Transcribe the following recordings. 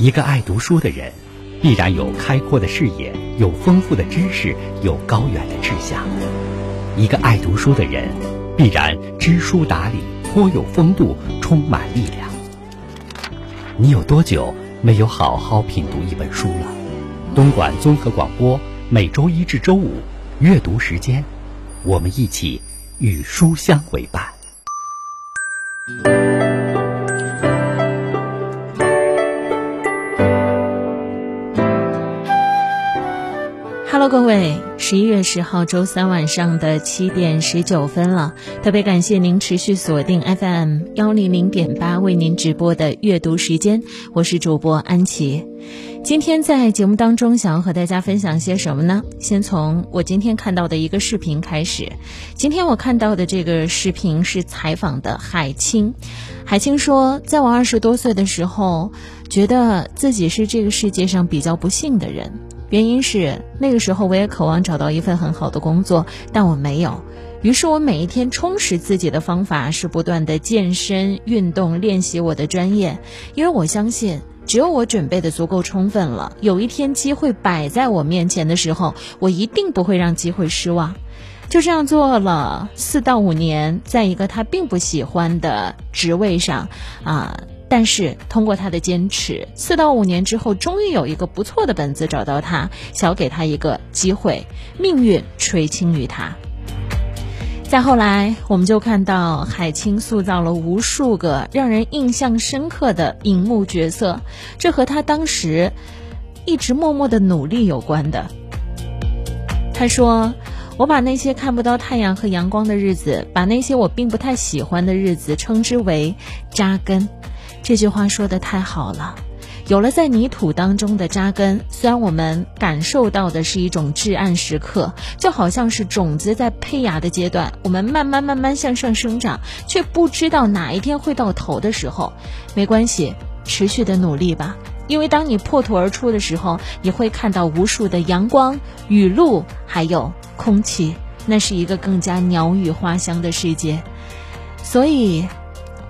一个爱读书的人，必然有开阔的视野，有丰富的知识，有高远的志向。一个爱读书的人，必然知书达理，颇有风度，充满力量。你有多久没有好好品读一本书了？东莞综合广播每周一至周五阅读时间，我们一起与书香为伴。Hello，各位，十一月十号周三晚上的七点十九分了，特别感谢您持续锁定 FM 幺零零点八为您直播的阅读时间，我是主播安琪。今天在节目当中，想要和大家分享些什么呢？先从我今天看到的一个视频开始。今天我看到的这个视频是采访的海清，海清说，在我二十多岁的时候，觉得自己是这个世界上比较不幸的人。原因是那个时候我也渴望找到一份很好的工作，但我没有。于是我每一天充实自己的方法是不断的健身、运动、练习我的专业，因为我相信，只有我准备的足够充分了，有一天机会摆在我面前的时候，我一定不会让机会失望。就这样做了四到五年，在一个他并不喜欢的职位上，啊。但是通过他的坚持，四到五年之后，终于有一个不错的本子找到他，想给他一个机会，命运垂青于他。再后来，我们就看到海清塑造了无数个让人印象深刻的荧幕角色，这和他当时一直默默的努力有关的。他说：“我把那些看不到太阳和阳光的日子，把那些我并不太喜欢的日子，称之为扎根。”这句话说的太好了，有了在泥土当中的扎根，虽然我们感受到的是一种至暗时刻，就好像是种子在胚芽的阶段，我们慢慢慢慢向上生长，却不知道哪一天会到头的时候，没关系，持续的努力吧，因为当你破土而出的时候，你会看到无数的阳光、雨露，还有空气，那是一个更加鸟语花香的世界，所以。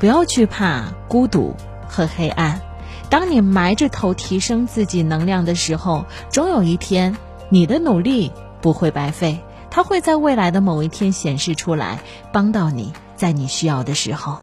不要惧怕孤独和黑暗，当你埋着头提升自己能量的时候，总有一天你的努力不会白费，它会在未来的某一天显示出来，帮到你在你需要的时候。